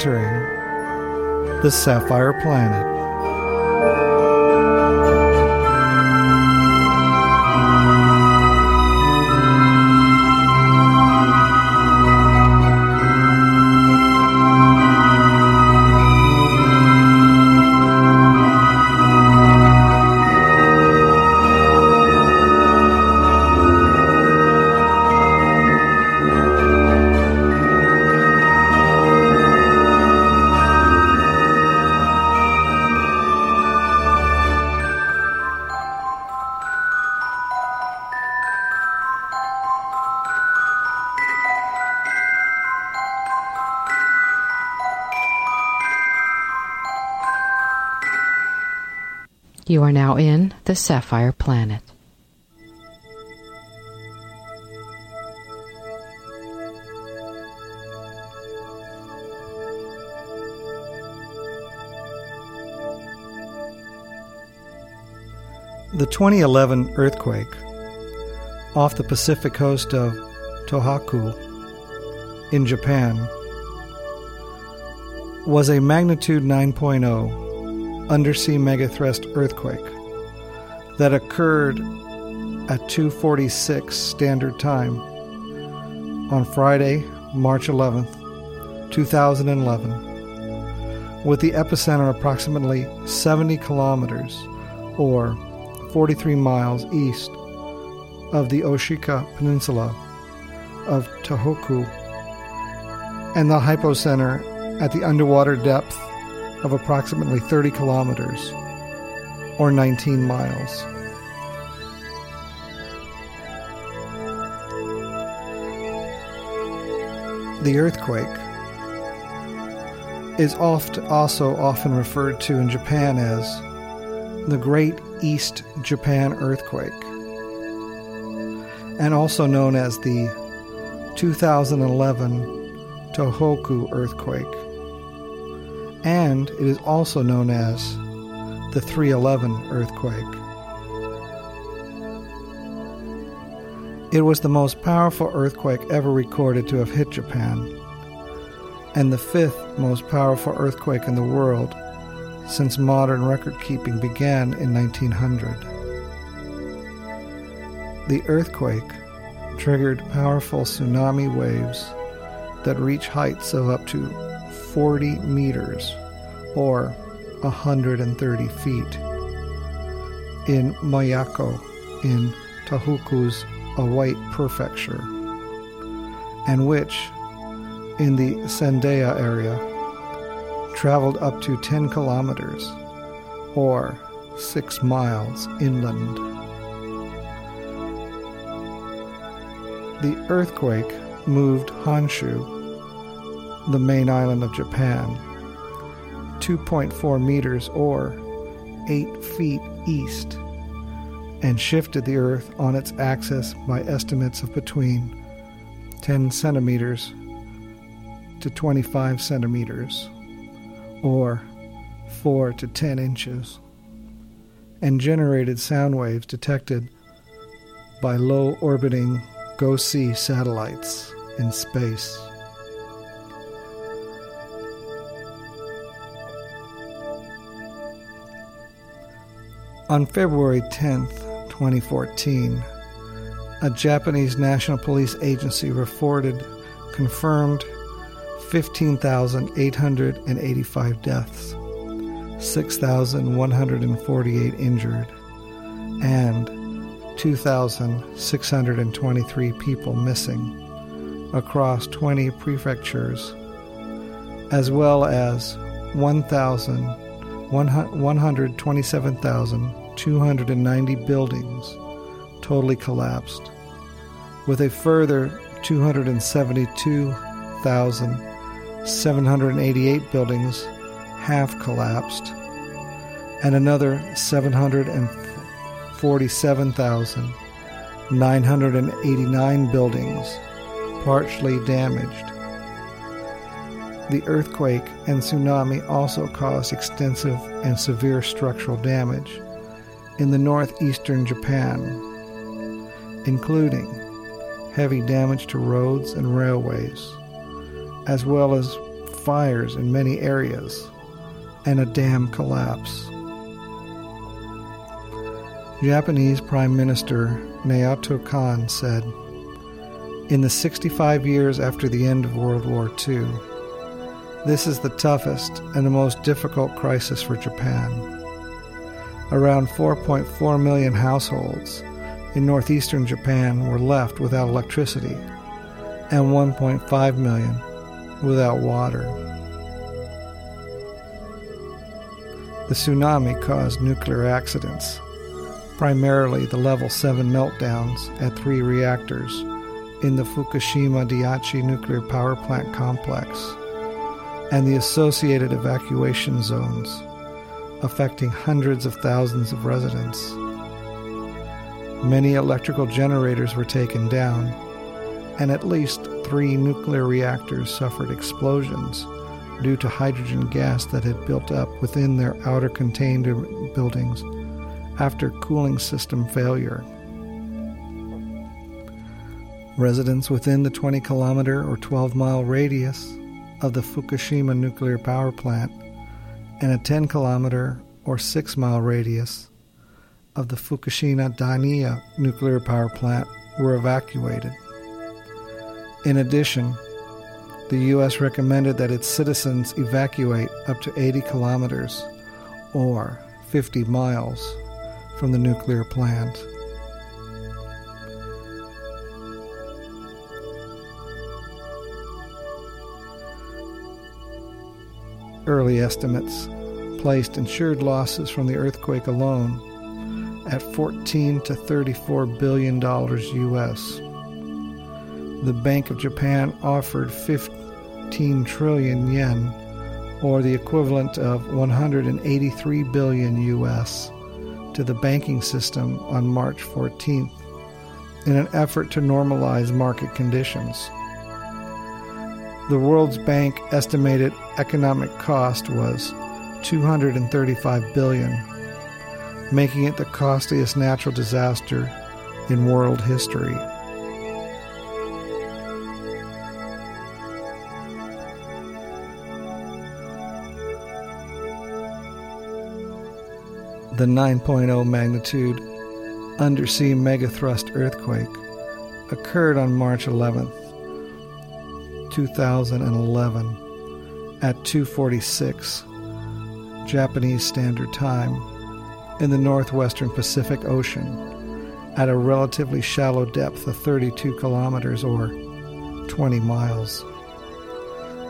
Entering the Sapphire Planet. You are now in the Sapphire Planet. The 2011 earthquake off the Pacific coast of Tohoku in Japan was a magnitude 9.0 undersea megathrust earthquake that occurred at 2:46 standard time on Friday, March 11th, 2011, with the epicenter approximately 70 kilometers or 43 miles east of the Oshika Peninsula of Tohoku and the hypocenter at the underwater depth of approximately 30 kilometers or 19 miles. The earthquake is oft also often referred to in Japan as the Great East Japan Earthquake, and also known as the 2011 Tohoku Earthquake, and it is also known as the 311 Earthquake. It was the most powerful earthquake ever recorded to have hit Japan, and the fifth most powerful earthquake in the world since modern record keeping began in 1900. The earthquake triggered powerful tsunami waves that reach heights of up to 40 meters or 130 feet in Miyako in Tohoku's Iwate Prefecture, and which, in the Sendai area, traveled up to 10 kilometers or 6 miles inland. The earthquake moved Honshu, the main island of Japan, 2.4 meters or 8 feet east and shifted the Earth on its axis by estimates of between 10 centimeters to 25 centimeters, or 4 to 10 inches, and generated sound waves detected by low orbiting GOES satellites in space. On February 10th, 2014, a Japanese National Police Agency reported confirmed 15,885 deaths, 6,148 injured, and 2,623 people missing across 20 prefectures, as well as 1,000 127,290 buildings totally collapsed, with a further 272,788 buildings half collapsed, and another 747,989 buildings partially damaged. The earthquake and tsunami also caused extensive and severe structural damage in the northeastern Japan, including heavy damage to roads and railways, as well as fires in many areas and a dam collapse. Japanese Prime Minister Naoto Kan said, In the 65 years after the end of World War II, this is the toughest and the most difficult crisis for Japan. Around 4.4 million households in northeastern Japan were left without electricity and 1.5 million without water. The tsunami caused nuclear accidents, primarily the level 7 meltdowns at three reactors in the Fukushima Daiichi nuclear power plant complex and the associated evacuation zones, affecting hundreds of thousands of residents. Many electrical generators were taken down, and at least three nuclear reactors suffered explosions due to hydrogen gas that had built up within their outer container buildings after cooling system failure. Residents within the 20 kilometer or 12 mile radius of the Fukushima nuclear power plant and a 10 kilometer or 6 mile radius of the Fukushima Daiichi nuclear power plant were evacuated. In addition, the U.S. recommended that its citizens evacuate up to 80 kilometers or 50 miles from the nuclear plant. Early estimates placed insured losses from the earthquake alone at 14 to 34 billion dollars US. The Bank of Japan offered 15 trillion yen or the equivalent of 183 billion US to the banking system on March 14th in an effort to normalize market conditions. The World's Bank estimated economic cost was 235 billion, making it the costliest natural disaster in world history. The 9.0 magnitude undersea megathrust earthquake occurred on March 11th 2011 at 2:46 Japanese Standard Time in the northwestern Pacific Ocean at a relatively shallow depth of 32 kilometers or 20 miles.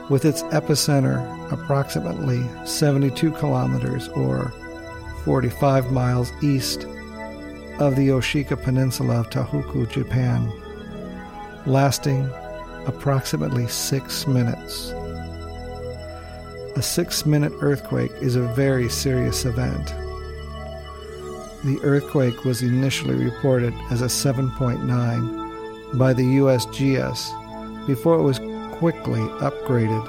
With its epicenter approximately 72 kilometers or 45 miles east of the Oshika Peninsula of Tohoku, Japan, lasting approximately six minutes. A six minute earthquake is a very serious event. The earthquake was initially reported as a 7.9 by the USGS before it was quickly upgraded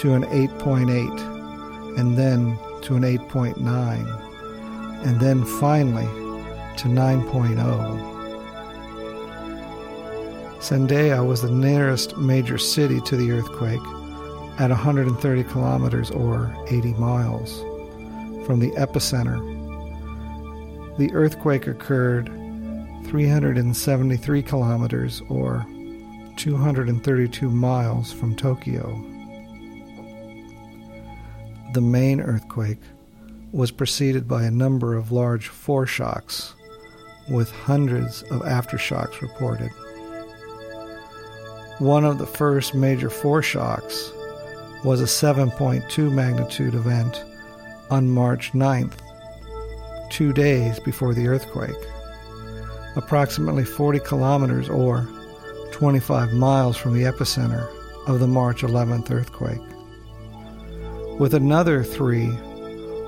to an 8.8 and then to an 8.9 and then finally to 9.0. Sendai was the nearest major city to the earthquake at 130 kilometers or 80 miles from the epicenter. The earthquake occurred 373 kilometers or 232 miles from Tokyo. The main earthquake was preceded by a number of large foreshocks, with hundreds of aftershocks reported. One of the first major foreshocks was a 7.2 magnitude event on March 9th, two days before the earthquake, approximately 40 kilometers or 25 miles from the epicenter of the March 11th earthquake, with another three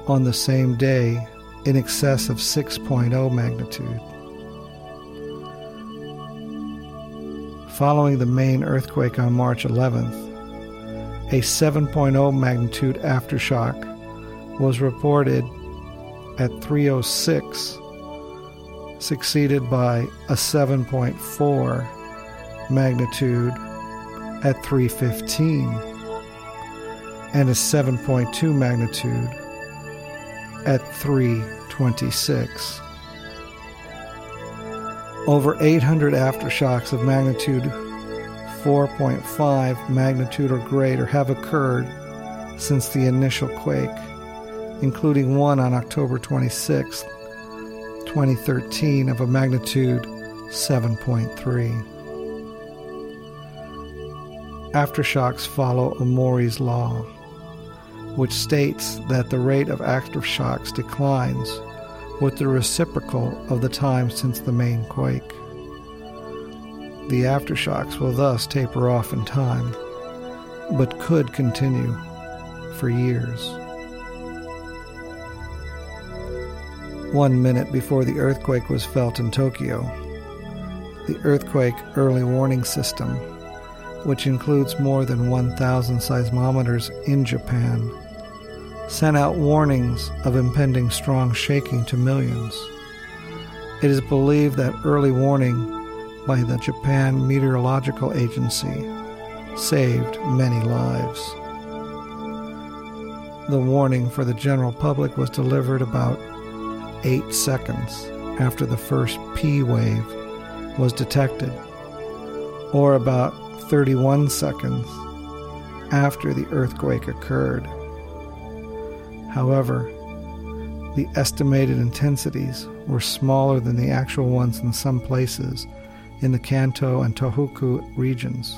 on the same day in excess of 6.0 magnitude. Following the main earthquake on March 11th, a 7.0 magnitude aftershock was reported at 306, succeeded by a 7.4 magnitude at 315 and a 7.2 magnitude at 326. Over 800 aftershocks of magnitude 4.5 magnitude or greater have occurred since the initial quake, including one on October 26, 2013, of a magnitude 7.3. Aftershocks follow Omori's law, which states that the rate of aftershocks declines with the reciprocal of the time since the main quake. The aftershocks will thus taper off in time, but could continue for years. One minute before the earthquake was felt in Tokyo, the earthquake early warning system which includes more than 1,000 seismometers in Japan, sent out warnings of impending strong shaking to millions. It is believed that early warning by the Japan Meteorological Agency saved many lives. The warning for the general public was delivered about eight seconds after the first P wave was detected, or about 31 seconds after the earthquake occurred. However, the estimated intensities were smaller than the actual ones in some places in the Kanto and Tohoku regions.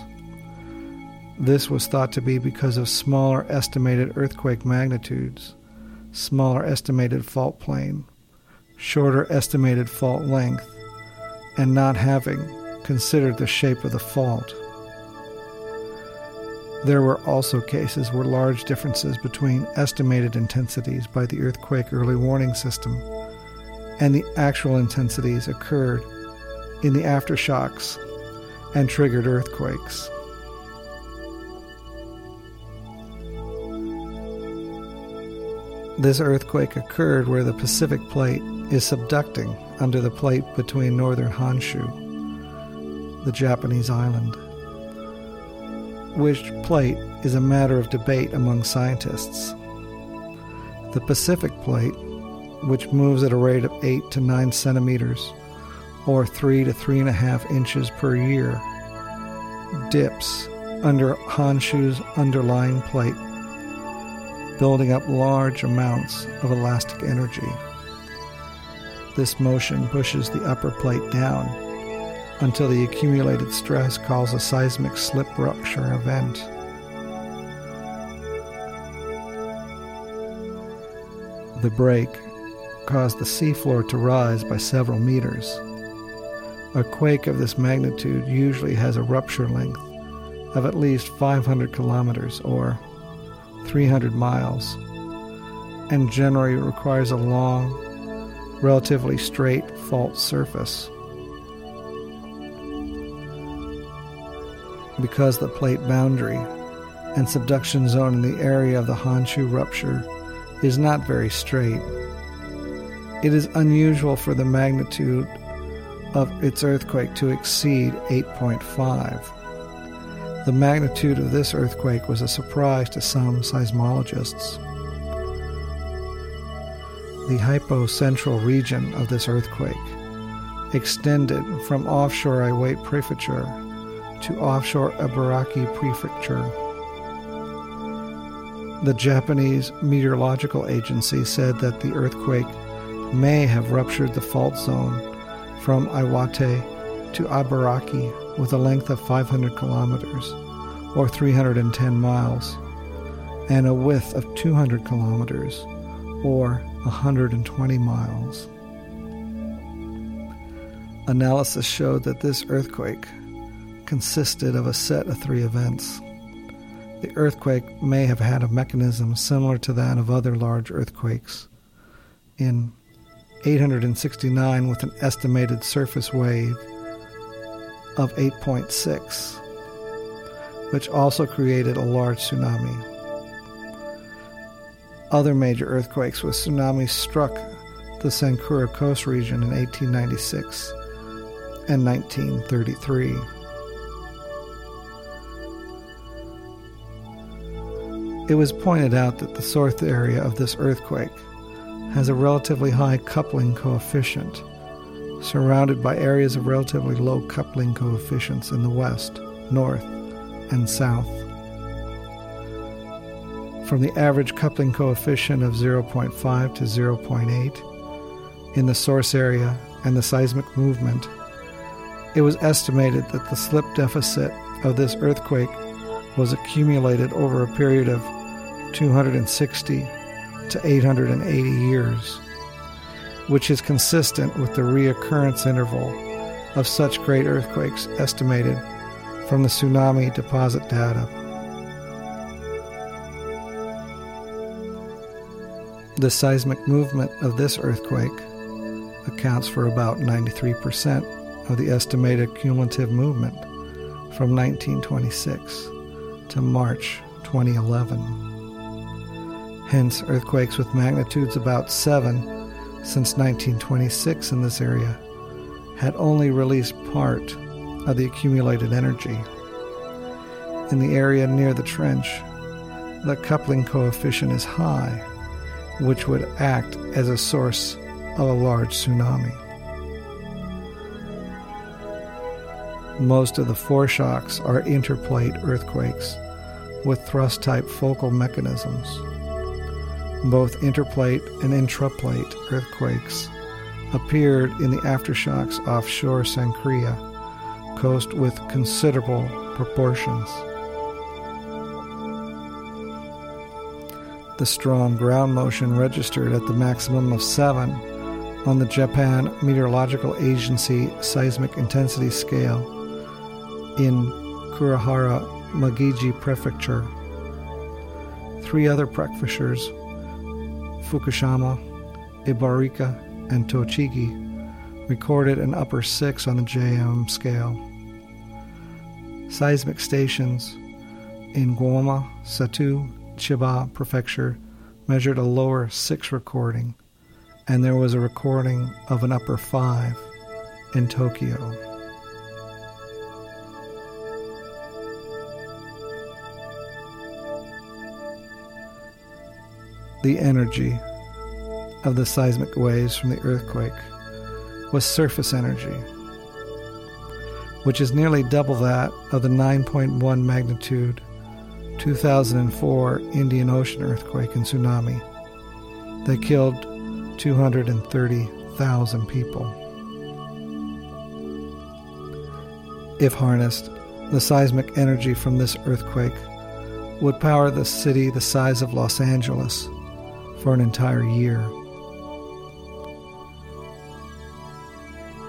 This was thought to be because of smaller estimated earthquake magnitudes, smaller estimated fault plane, shorter estimated fault length, and not having considered the shape of the fault. There were also cases where large differences between estimated intensities by the earthquake early warning system and the actual intensities occurred in the aftershocks and triggered earthquakes. This earthquake occurred where the Pacific plate is subducting under the plate between northern Honshu, the Japanese island which plate is a matter of debate among scientists. The Pacific plate, which moves at a rate of 8 to 9 centimeters, or 3 to 3.5 inches per year, dips under Honshu's underlying plate, building up large amounts of elastic energy. This motion pushes the upper plate down until the accumulated stress causes a seismic slip rupture event. The break caused the seafloor to rise by several meters. A quake of this magnitude usually has a rupture length of at least 500 kilometers or 300 miles and generally requires a long, relatively straight fault surface. Because the plate boundary and subduction zone in the area of the Honshu rupture is not very straight. It is unusual for the magnitude of its earthquake to exceed 8.5. The magnitude of this earthquake was a surprise to some seismologists. The hypocentral region of this earthquake extended from offshore Iwate Prefecture to offshore Ibaraki Prefecture. The Japanese Meteorological Agency said that the earthquake may have ruptured the fault zone from Iwate to Ibaraki with a length of 500 kilometers, or 310 miles, and a width of 200 kilometers, or 120 miles. Analysis showed that this earthquake consisted of a set of three events. The earthquake may have had a mechanism similar to that of other large earthquakes. In 869, with an estimated surface wave of 8.6, which also created a large tsunami. Other major earthquakes with tsunamis struck the Sanriku coast region in 1896 and 1933. It was pointed out that the source area of this earthquake has a relatively high coupling coefficient, surrounded by areas of relatively low coupling coefficients in the west, north, and south. From the average coupling coefficient of 0.5 to 0.8 in the source area and the seismic movement, it was estimated that the slip deficit of this earthquake was accumulated over a period of 260 to 880 years, which is consistent with the reoccurrence interval of such great earthquakes estimated from the tsunami deposit data. The seismic movement of this earthquake accounts for about 93% of the estimated cumulative movement from 1926 to March 2011. Hence, earthquakes with magnitudes about 7 since 1926 in this area had only released part of the accumulated energy. In the area near the trench, the coupling coefficient is high, which would act as a source of a large tsunami. Most of the foreshocks are interplate earthquakes with thrust type focal mechanisms. Both interplate and intraplate earthquakes appeared in the aftershocks offshore Sanriku coast with considerable proportions. The strong ground motion registered at the maximum of 7 on the Japan Meteorological Agency seismic intensity scale in Kurihara, Miyagi Prefecture. Three other prefectures Fukushima, Ibaraki, and Tochigi recorded an upper 6 on the JM scale. Seismic stations in Gunma, Satu, Chiba Prefecture measured a lower 6 recording, and there was a recording of an upper 5 in Tokyo. The energy of the seismic waves from the earthquake was surface energy, which is nearly double that of the 9.1 magnitude 2004 Indian Ocean earthquake and tsunami that killed 230,000 people. If harnessed, the seismic energy from this earthquake would power the city the size of Los Angeles for an entire year.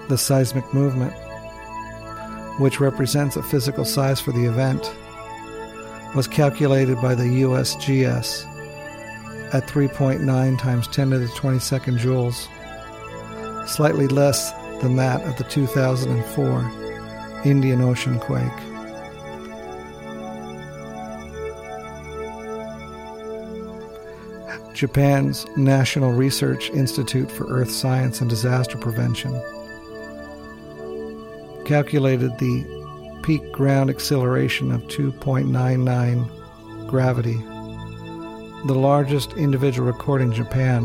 The seismic movement, which represents a physical size for the event, was calculated by the USGS at 3.9 times 10 to the 22nd joules, slightly less than that of the 2004 Indian Ocean quake. Japan's National Research Institute for Earth Science and Disaster Prevention calculated the peak ground acceleration of 2.99 gravity. The largest individual recording in Japan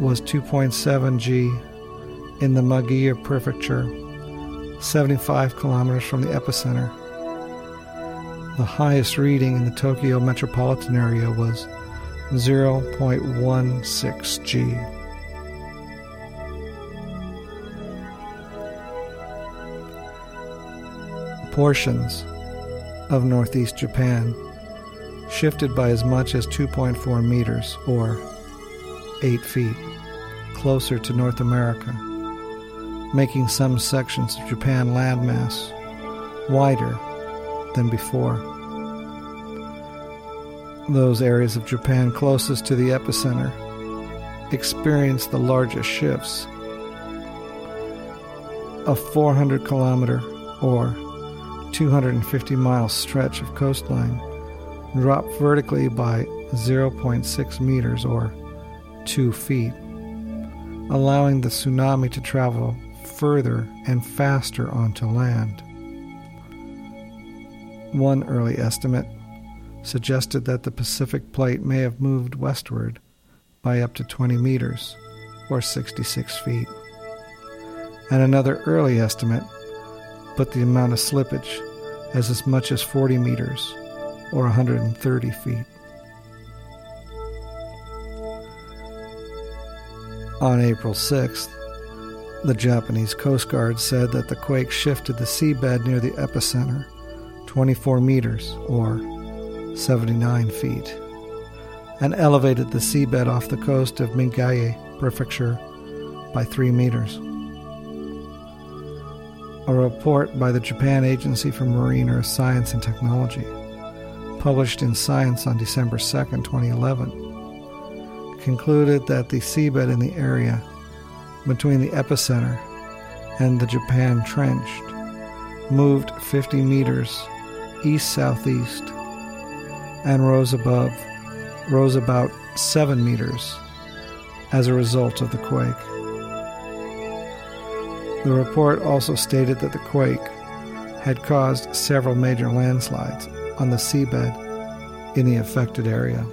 was 2.7 G in the Miyagi Prefecture, 75 kilometers from the epicenter. The highest reading in the Tokyo metropolitan area was 0.16 G. Portions of northeast Japan shifted by as much as 2.4 meters or 8 feet, closer to North America, making some sections of Japan landmass wider than before. Those areas of Japan closest to the epicenter experienced the largest shifts. A 400 kilometer or 250 mile stretch of coastline dropped vertically by 0.6 meters or 2 feet, allowing the tsunami to travel further and faster onto land. One early estimate suggested that the Pacific plate may have moved westward by up to 20 meters, or 66 feet. And another early estimate put the amount of slippage as as much as 40 meters, or 130 feet. On April 6th, the Japanese Coast Guard said that the quake shifted the seabed near the epicenter 24 meters, or 79 feet, and elevated the seabed off the coast of Miyagi Prefecture by 3 meters. A report by the Japan Agency for Marine Earth Science and Technology, published in Science on December 2, 2011, concluded that the seabed in the area between the epicenter and the Japan Trench moved 50 meters east southeast and rose above rose about 7 meters as a result of the quake. The report also stated that the quake had caused several major landslides on the seabed in the affected area.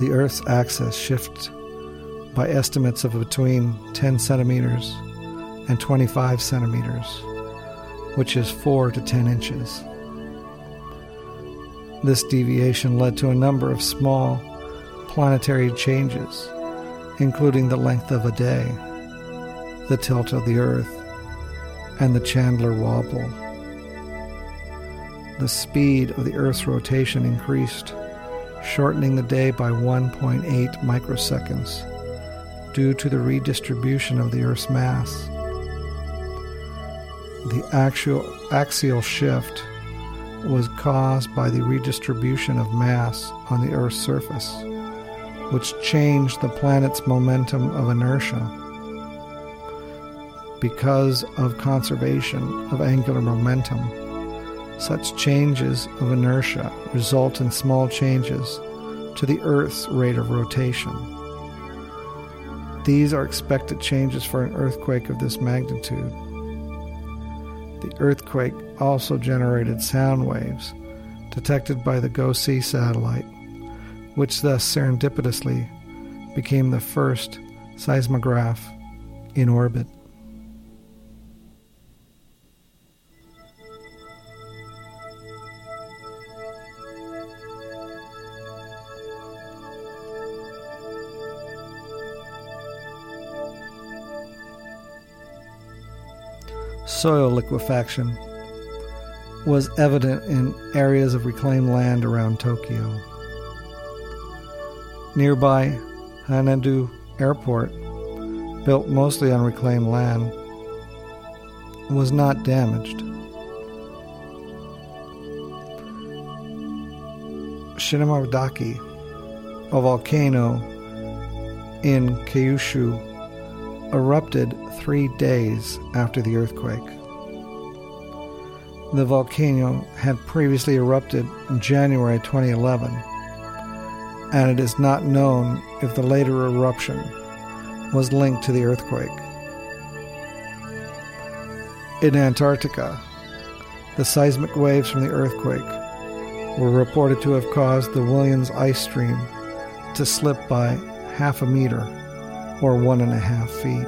The Earth's axis shifts by estimates of between 10 centimeters and 25 centimeters, which is 4 to 10 inches. This deviation led to a number of small planetary changes, including the length of a day, the tilt of the Earth, and the Chandler wobble. The speed of the Earth's rotation increased, shortening the day by 1.8 microseconds due to the redistribution of the Earth's mass. The actual axial shift was caused by the redistribution of mass on the Earth's surface, which changed the planet's momentum of inertia. Because of conservation of angular momentum, such changes of inertia result in small changes to the Earth's rate of rotation. These are expected changes for an earthquake of this magnitude. The earthquake also generated sound waves detected by the GOES satellite, which thus serendipitously became the first seismograph in orbit. Soil liquefaction was evident in areas of reclaimed land around Tokyo. Nearby Haneda Airport, built mostly on reclaimed land, was not damaged. Shinamarodaki, a volcano in Kyushu, erupted three days after the earthquake. The volcano had previously erupted in January 2011, and it is not known if the later eruption was linked to the earthquake. In Antarctica, the seismic waves from the earthquake were reported to have caused the Whillans ice stream to slip by half a meter or one and a half feet.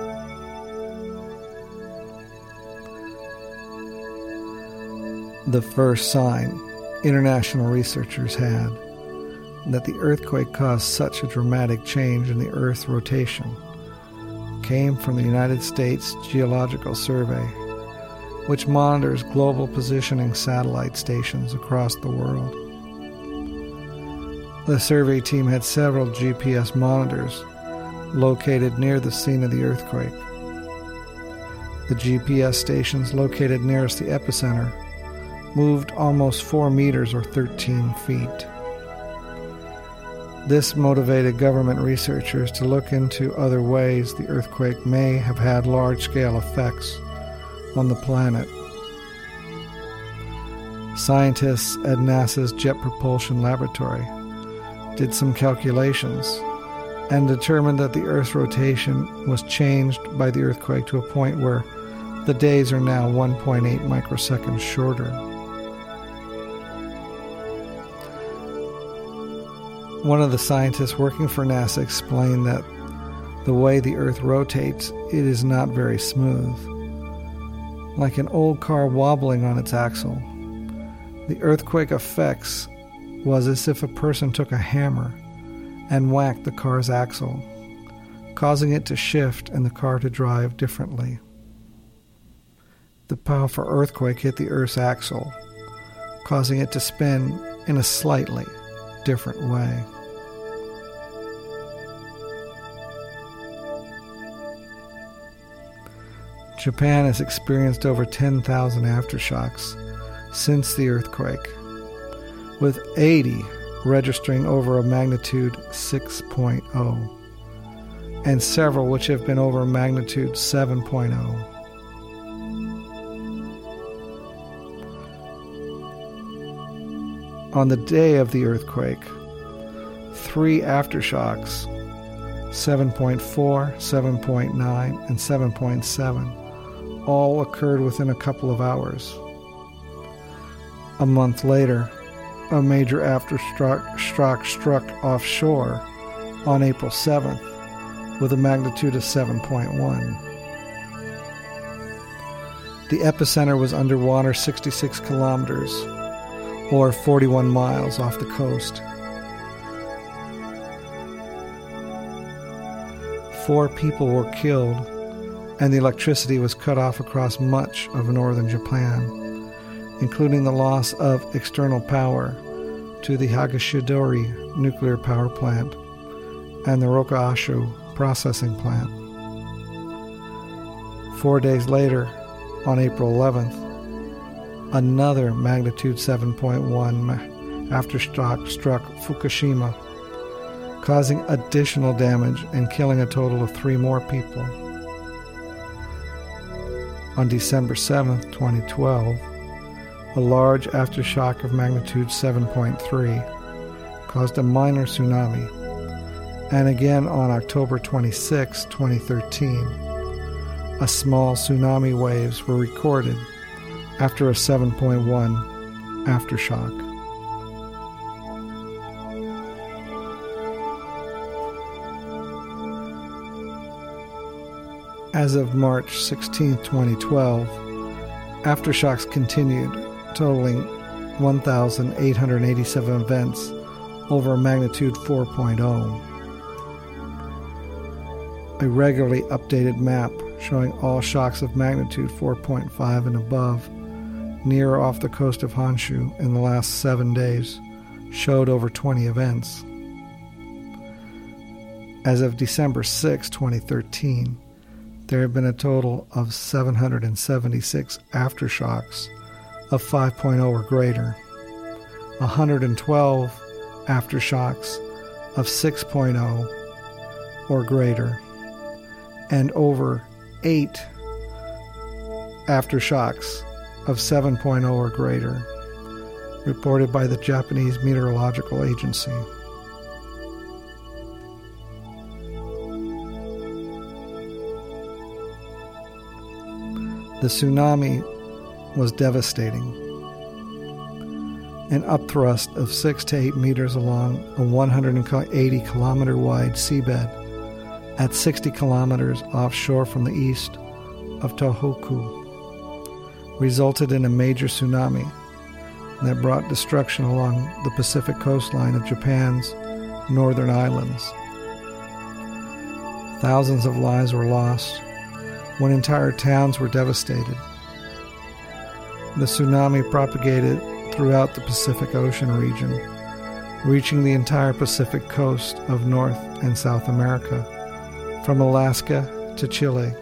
The first sign international researchers had that the earthquake caused such a dramatic change in the Earth's rotation came from the United States Geological Survey which monitors global positioning satellite stations across the world. The survey team had several GPS monitors located near the scene of the earthquake. The GPS stations located nearest the epicenter moved almost 4 meters or 13 feet. This motivated government researchers to look into other ways the earthquake may have had large scale effects on the planet. Scientists at NASA's Jet Propulsion Laboratory did some calculations and determined that the Earth's rotation was changed by the earthquake to a point where the days are now 1.8 microseconds shorter. One of the scientists working for NASA explained that the way the Earth rotates, it is not very smooth. Like an old car wobbling on its axle. The earthquake effects was as if a person took a hammer and whacked the car's axle, causing it to shift and the car to drive differently. The powerful earthquake hit the Earth's axle, causing it to spin in a slightly different way. Japan has experienced over 10,000 aftershocks since the earthquake, with 80 registering over a magnitude 6.0, and several which have been over magnitude 7.0. On the day of the earthquake, three aftershocks 7.4, 7.9, and 7.7 all occurred within a couple of hours. A month later, a major aftershock struck offshore on April 7th with a magnitude of 7.1. The epicenter was underwater 66 kilometers or 41 miles off the coast. Four people were killed, and the electricity was cut off across much of northern Japan, including the loss of external power to the Higashidori nuclear power plant and the Rokkasho processing plant. Four days later, on April 11th, another magnitude 7.1 aftershock struck Fukushima, causing additional damage and killing a total of three more people. On December 7th, 2012, a large aftershock of magnitude 7.3 caused a minor tsunami, and again on October 26, 2013, a small tsunami waves were recorded after a 7.1 aftershock. As of March 16, 2012, aftershocks continued, totaling 1,887 events over a magnitude 4.0. A regularly updated map showing all shocks of magnitude 4.5 and above near or off the coast of Honshu in the last seven days showed over 20 events. As of December 6, 2013, there have been a total of 776 aftershocks of 5.0 or greater, 112 aftershocks of 6.0 or greater, and over 8 aftershocks of 7.0 or greater, reported by the Japanese Meteorological Agency. The tsunami was devastating. An upthrust of 6 to 8 meters along a 180 kilometer wide seabed at 60 kilometers offshore from the east of Tohoku resulted in a major tsunami that brought destruction along the Pacific coastline of Japan's northern islands. Thousands of lives were lost when entire towns were devastated, the tsunami propagated throughout the Pacific Ocean region, reaching the entire Pacific coast of North and South America, from Alaska to Chile.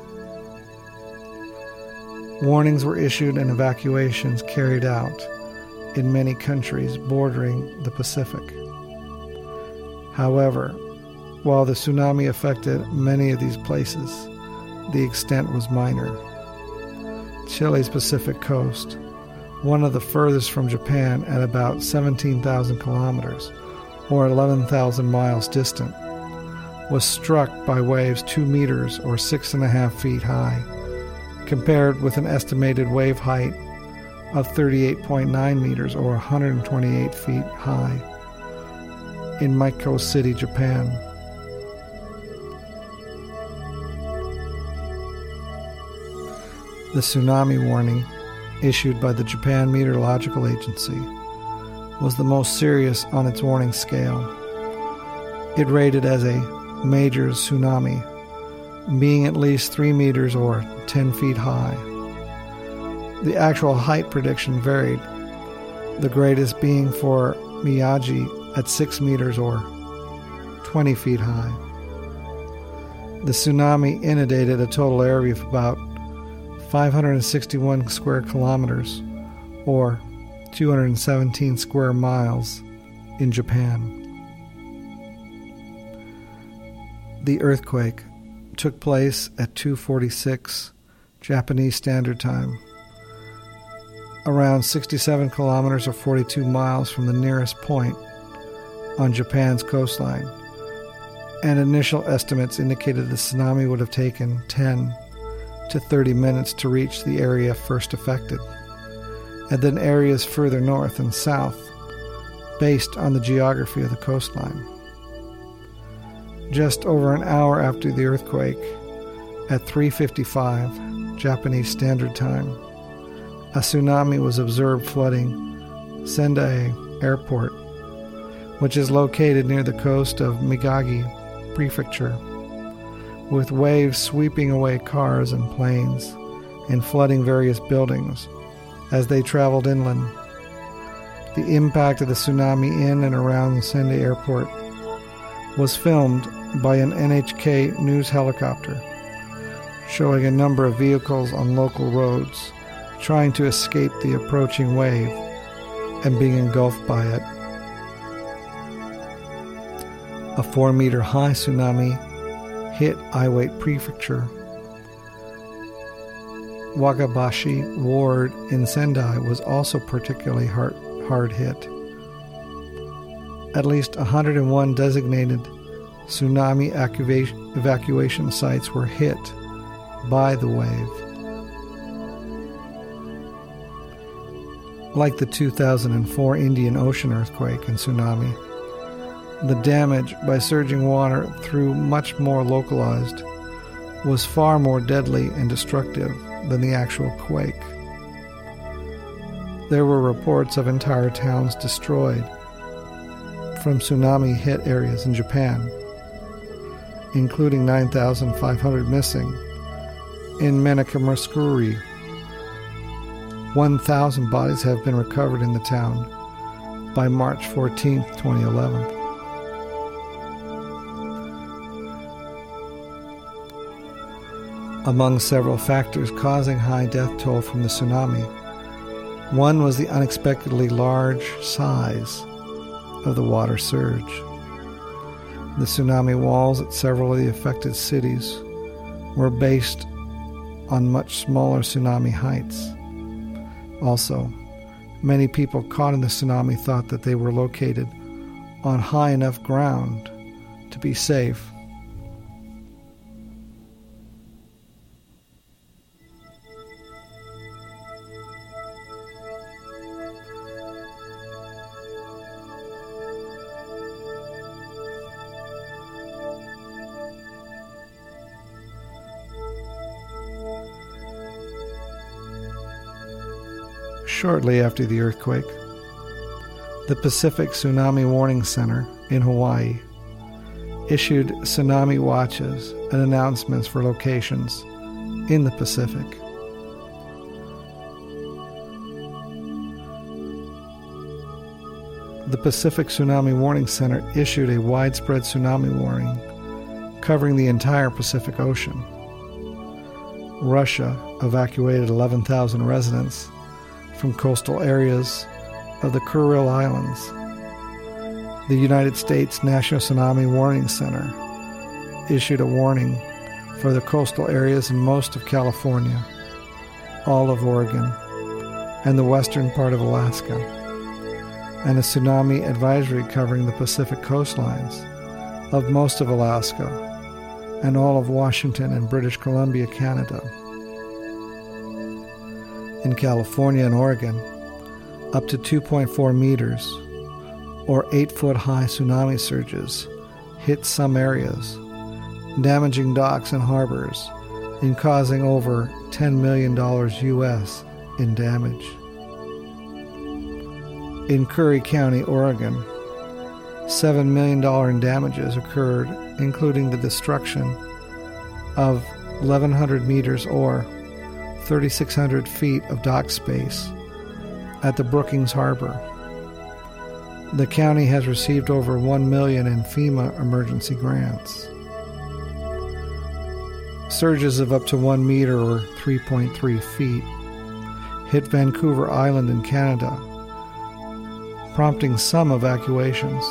Warnings were issued and evacuations carried out in many countries bordering the Pacific. However, while the tsunami affected many of these places, the extent was minor. Chile's Pacific coast, one of the furthest from Japan at about 17,000 kilometers, or 11,000 miles distant, was struck by waves 2 meters or 6.5 feet high, compared with an estimated wave height of 38.9 meters or 128 feet high in Miyako City, Japan. The tsunami warning issued by the Japan Meteorological Agency was the most serious on its warning scale. It rated as a major tsunami, being at least 3 meters or 10 feet high. The actual height prediction varied, the greatest being for Miyagi at 6 meters or 20 feet high. The tsunami inundated a total area of about 561 square kilometers, or 217 square miles, in Japan. The earthquake took place at 2:46 Japanese Standard Time, around 67 kilometers or 42 miles from the nearest point on Japan's coastline. And initial estimates indicated the tsunami would have taken 10 to 30 minutes to reach the area first affected, and then areas further north and south, based on the geography of the coastline. Just over an hour after the earthquake, at 3:55 Japanese Standard Time, a tsunami was observed flooding Sendai Airport, which is located near the coast of Miyagi Prefecture with waves sweeping away cars and planes and flooding various buildings as they traveled inland. The impact of the tsunami in and around Sendai Airport was filmed by an NHK news helicopter, showing a number of vehicles on local roads trying to escape the approaching wave and being engulfed by it. A four meter high tsunami hit Iwate Prefecture. Wakabayashi Ward in Sendai was also particularly hard, hard hit. At least 101 designated tsunami evacuation sites were hit by the wave. Like the 2004 Indian Ocean earthquake and tsunami, the damage by surging water through much more localized was far more deadly and destructive than the actual quake. There were reports of entire towns destroyed from tsunami hit areas in Japan, including 9,500 missing in Minamisanriku. 1,000 bodies have been recovered in the town by March 14, 2011. Among several factors causing high death toll from the tsunami. One was the unexpectedly large size of the water surge. The tsunami walls at several of the affected cities were based on much smaller tsunami heights. Also, many people caught in the tsunami thought that they were located on high enough ground to be safe shortly after the earthquake. The Pacific Tsunami Warning Center in Hawaii issued tsunami watches and announcements for locations in the Pacific. The Pacific Tsunami Warning Center issued a widespread tsunami warning covering the entire Pacific Ocean. Russia evacuated 11,000 residents from coastal areas of the Kuril Islands. The United States National Tsunami Warning Center issued a warning for the coastal areas in most of California, all of Oregon, and the western part of Alaska, and a tsunami advisory covering the Pacific coastlines of most of Alaska and all of Washington and British Columbia, Canada. In California and Oregon, up to 2.4 meters or 8 foot high tsunami surges hit some areas, damaging docks and harbors and causing over $10 million US in damage. In Curry County, Oregon, $7 million in damages occurred, including the destruction of 1,100 meters or 3,600 feet of dock space at the Brookings Harbor. The county has received over 1 million in FEMA emergency grants. Surges of up to 1 meter or 3.3 feet hit Vancouver Island in Canada, prompting some evacuations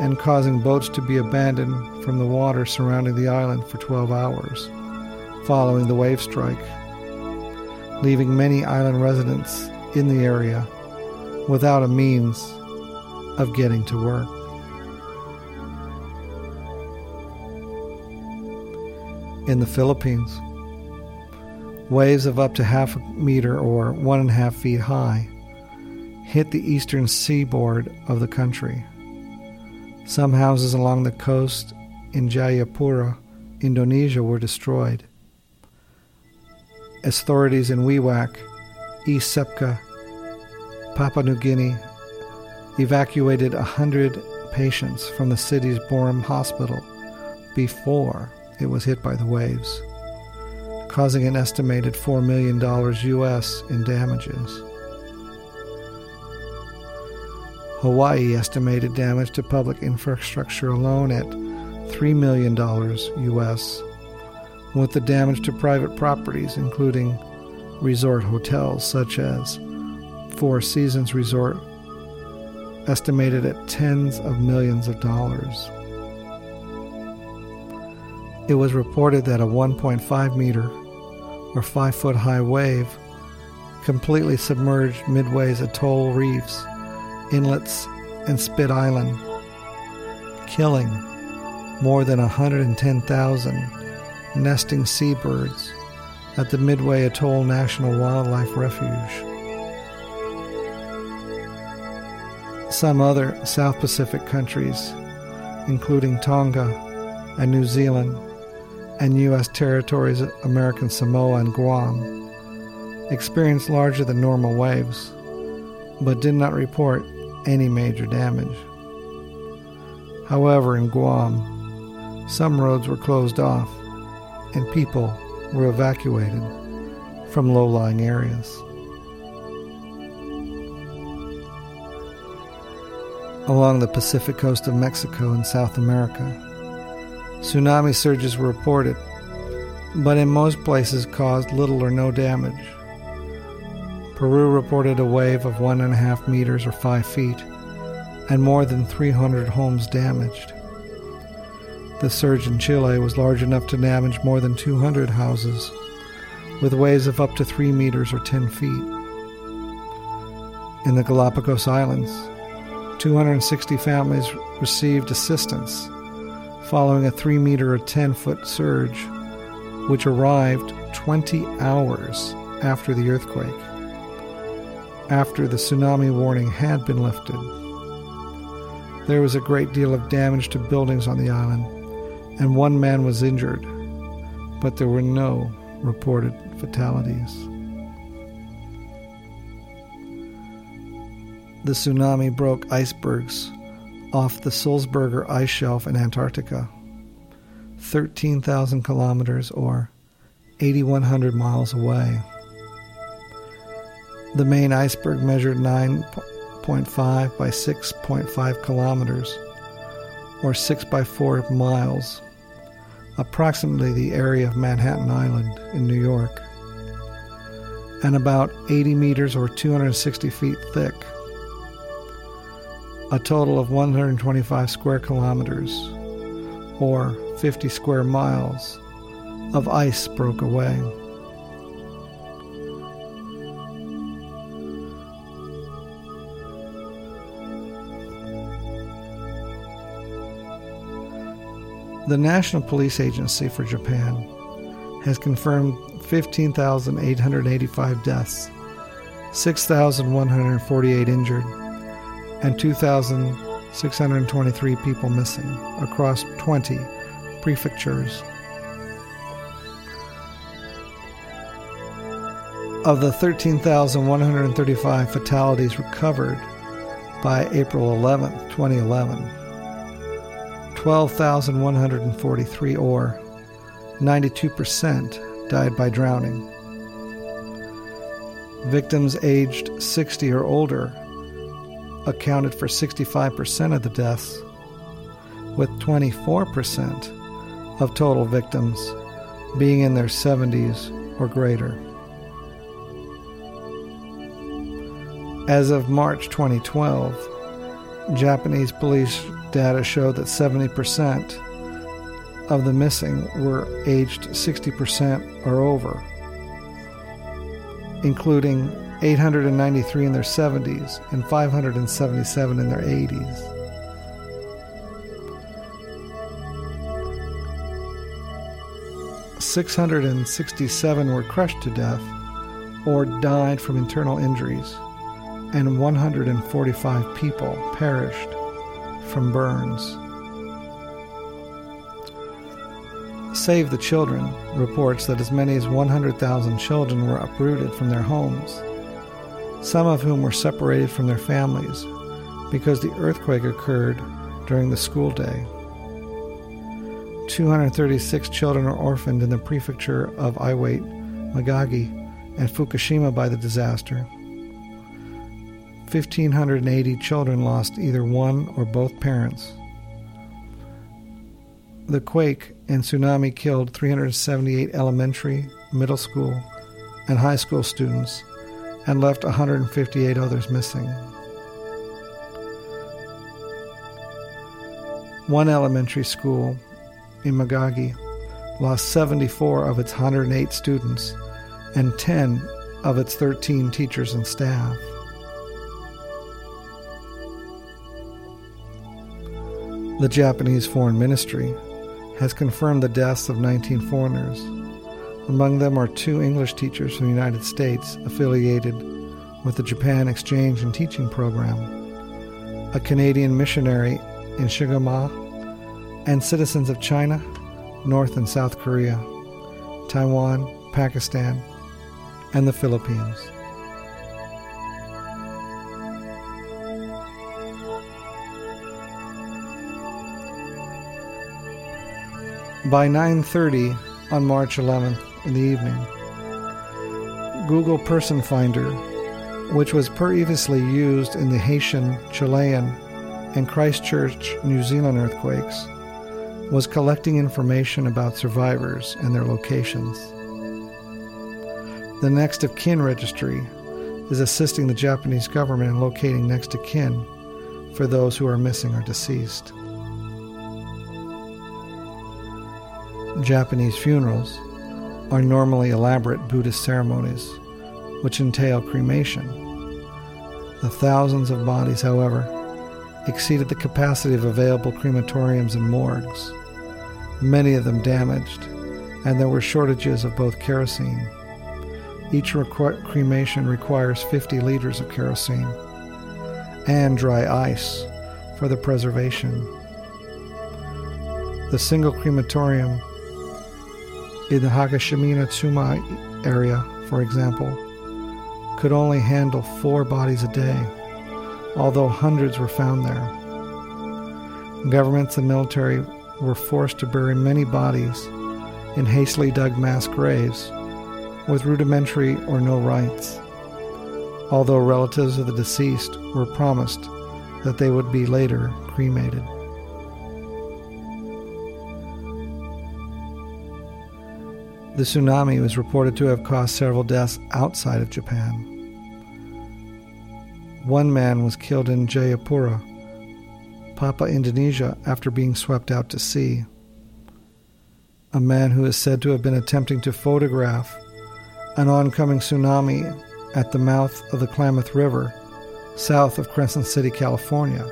and causing boats to be abandoned from the water surrounding the island for 12 hours following the wave strike, leaving many island residents in the area without a means of getting to work. In the Philippines, waves of up to half a meter or one and a half feet high hit the eastern seaboard of the country. Some houses along the coast in Jayapura, Indonesia, were destroyed. Authorities in Wewak, East Sepik, Papua New Guinea, evacuated hundred patients from the city's Boram Hospital before it was hit by the waves, causing an estimated $4 million US in damages. Hawaii estimated damage to public infrastructure alone at $3 million US, with the damage to private properties, including resort hotels such as Four Seasons Resort, estimated at tens of millions of dollars. It was reported that a 1.5 meter or 5 foot high wave completely submerged Midway's atoll reefs inlets, and Spit Island, killing more than 110,000 nesting seabirds at the Midway Atoll National Wildlife Refuge. Some other South Pacific countries, including Tonga and New Zealand, and U.S. territories American Samoa and Guam, experienced larger than normal waves, but did not report any major damage. However, in Guam, some roads were closed off and people were evacuated from low lying areas. Along the Pacific coast of Mexico and South America, tsunami surges were reported, but in most places caused little or no damage. Peru reported a wave of one and a half meters or five feet, and more than 300 homes damaged. The surge in Chile was large enough to damage more than 200 houses, with waves of up to 3 meters or 10 feet. In the Galapagos Islands, 260 families received assistance following a 3 meter or 10 foot surge, which arrived 20 hours after the earthquake after the tsunami warning had been lifted. There was a great deal of damage to buildings on the island, and one man was injured, but there were no reported fatalities. The tsunami broke icebergs off the Sulzberger ice shelf in Antarctica, 13,000 kilometers or 8,100 miles away. The main iceberg measured 9.5 by 6.5 kilometers, or 6 by 4 miles, approximately the area of Manhattan Island in New York, and about 80 meters or 260 feet thick. A total of 125 square kilometers, or 50 square miles, of ice broke away. The National Police Agency for Japan has confirmed 15,885 deaths, 6,148 injured, and 2,623 people missing across 20 prefectures. Of the 13,135 fatalities recovered by April 11, 2011, 12,143, or 92%, died by drowning. Victims aged 60 or older accounted for 65% of the deaths, with 24% of total victims being in their 70s or greater. As of March 2012, Japanese police data show that 70% of the missing were aged 60% or over, including 893 in their 70s and 577 in their 80s. Six hundred and sixty-seven were crushed to death or died from internal injuries, and 145 people perished from burns. Save the Children reports that as many as 100,000 children were uprooted from their homes, some of whom were separated from their families because the earthquake occurred during the school day. 236 children are orphaned in the prefecture of Iwate, Miyagi, and Fukushima by the disaster. 1,580 children lost either one or both parents. The quake and tsunami killed 378 elementary, middle school, and high school students and left 158 others missing. One elementary school in Miyagi lost 74 of its 108 students and 10 of its 13 teachers and staff. The Japanese Foreign Ministry has confirmed the deaths of 19 foreigners. Among them are two English teachers from the United States affiliated with the Japan Exchange and Teaching Program, a Canadian missionary in Shiogama, and citizens of China, North and South Korea, Taiwan, Pakistan, and the Philippines. By 9:30 on March 11th in the evening, Google Person Finder, which was previously used in the Haitian, Chilean, and Christchurch, New Zealand earthquakes, was collecting information about survivors and their locations. The Next of Kin registry is assisting the Japanese government in locating next of kin for those who are missing or deceased. Japanese funerals are normally elaborate Buddhist ceremonies, which entail cremation. The thousands of bodies, however, exceeded the capacity of available crematoriums and morgues, many of them damaged, and there were shortages of both kerosene. Each requ- cremation requires 50 liters of kerosene and dry ice for the preservation. The single crematorium in the Higashimatsushima area, for example, could only handle four bodies a day, although hundreds were found there. Governments and military were forced to bury many bodies in hastily dug mass graves with rudimentary or no rites. although relatives of the deceased were promised that they would be later cremated. The tsunami was reported to have caused several deaths outside of Japan. One man was killed in Jayapura, Papua, Indonesia, after being swept out to sea. A man who is said to have been attempting to photograph an oncoming tsunami at the mouth of the Klamath River, south of Crescent City, California,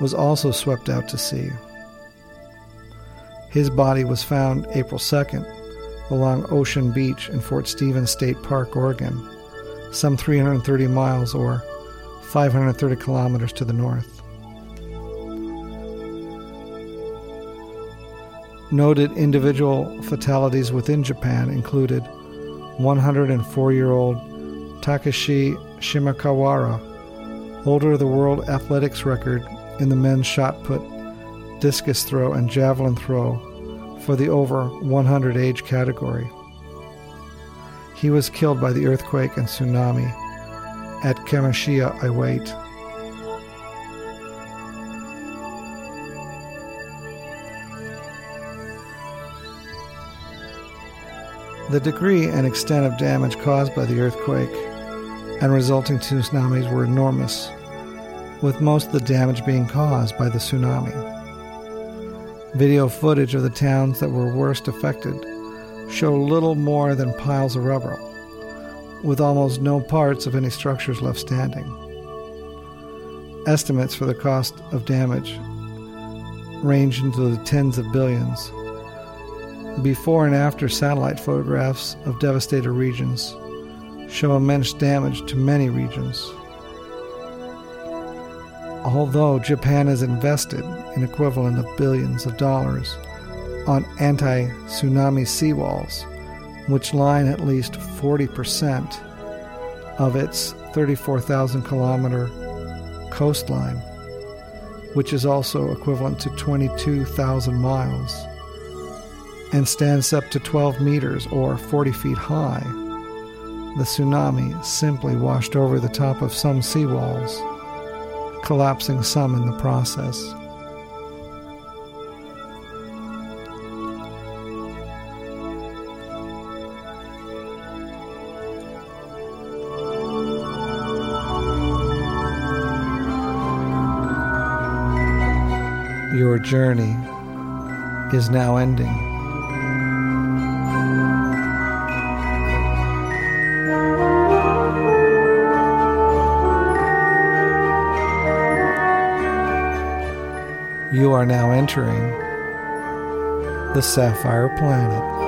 was also swept out to sea. His body was found April 2nd along Ocean Beach in Fort Stevens State Park, Oregon, some 330 miles or 530 kilometers to the north. Noted individual fatalities within Japan included 104 year old Takashi Shimokawara, holder of the world athletics record in the men's shot put, discus throw, and javelin throw for the over 100 age category. He was killed by the earthquake and tsunami at Kamaishi, Iwate. The degree and extent of damage caused by the earthquake and resulting tsunamis were enormous, with most of the damage being caused by the tsunami. Video footage of the towns that were worst affected show little more than piles of rubble, with almost no parts of any structures left standing. Estimates for the cost of damage range into the tens of billions before and after satellite photographs of devastated regions show immense damage to many regions. Although Japan has invested an equivalent of billions of dollars on anti tsunami seawalls, which line at least 40% of its 34,000 kilometer coastline, which is also equivalent to 22,000 miles and stands up to 12 meters or 40 feet high. The tsunami simply washed over the top of some seawalls, collapsing some in the process. Your journey is now ending. You are now entering the Sapphire Planet.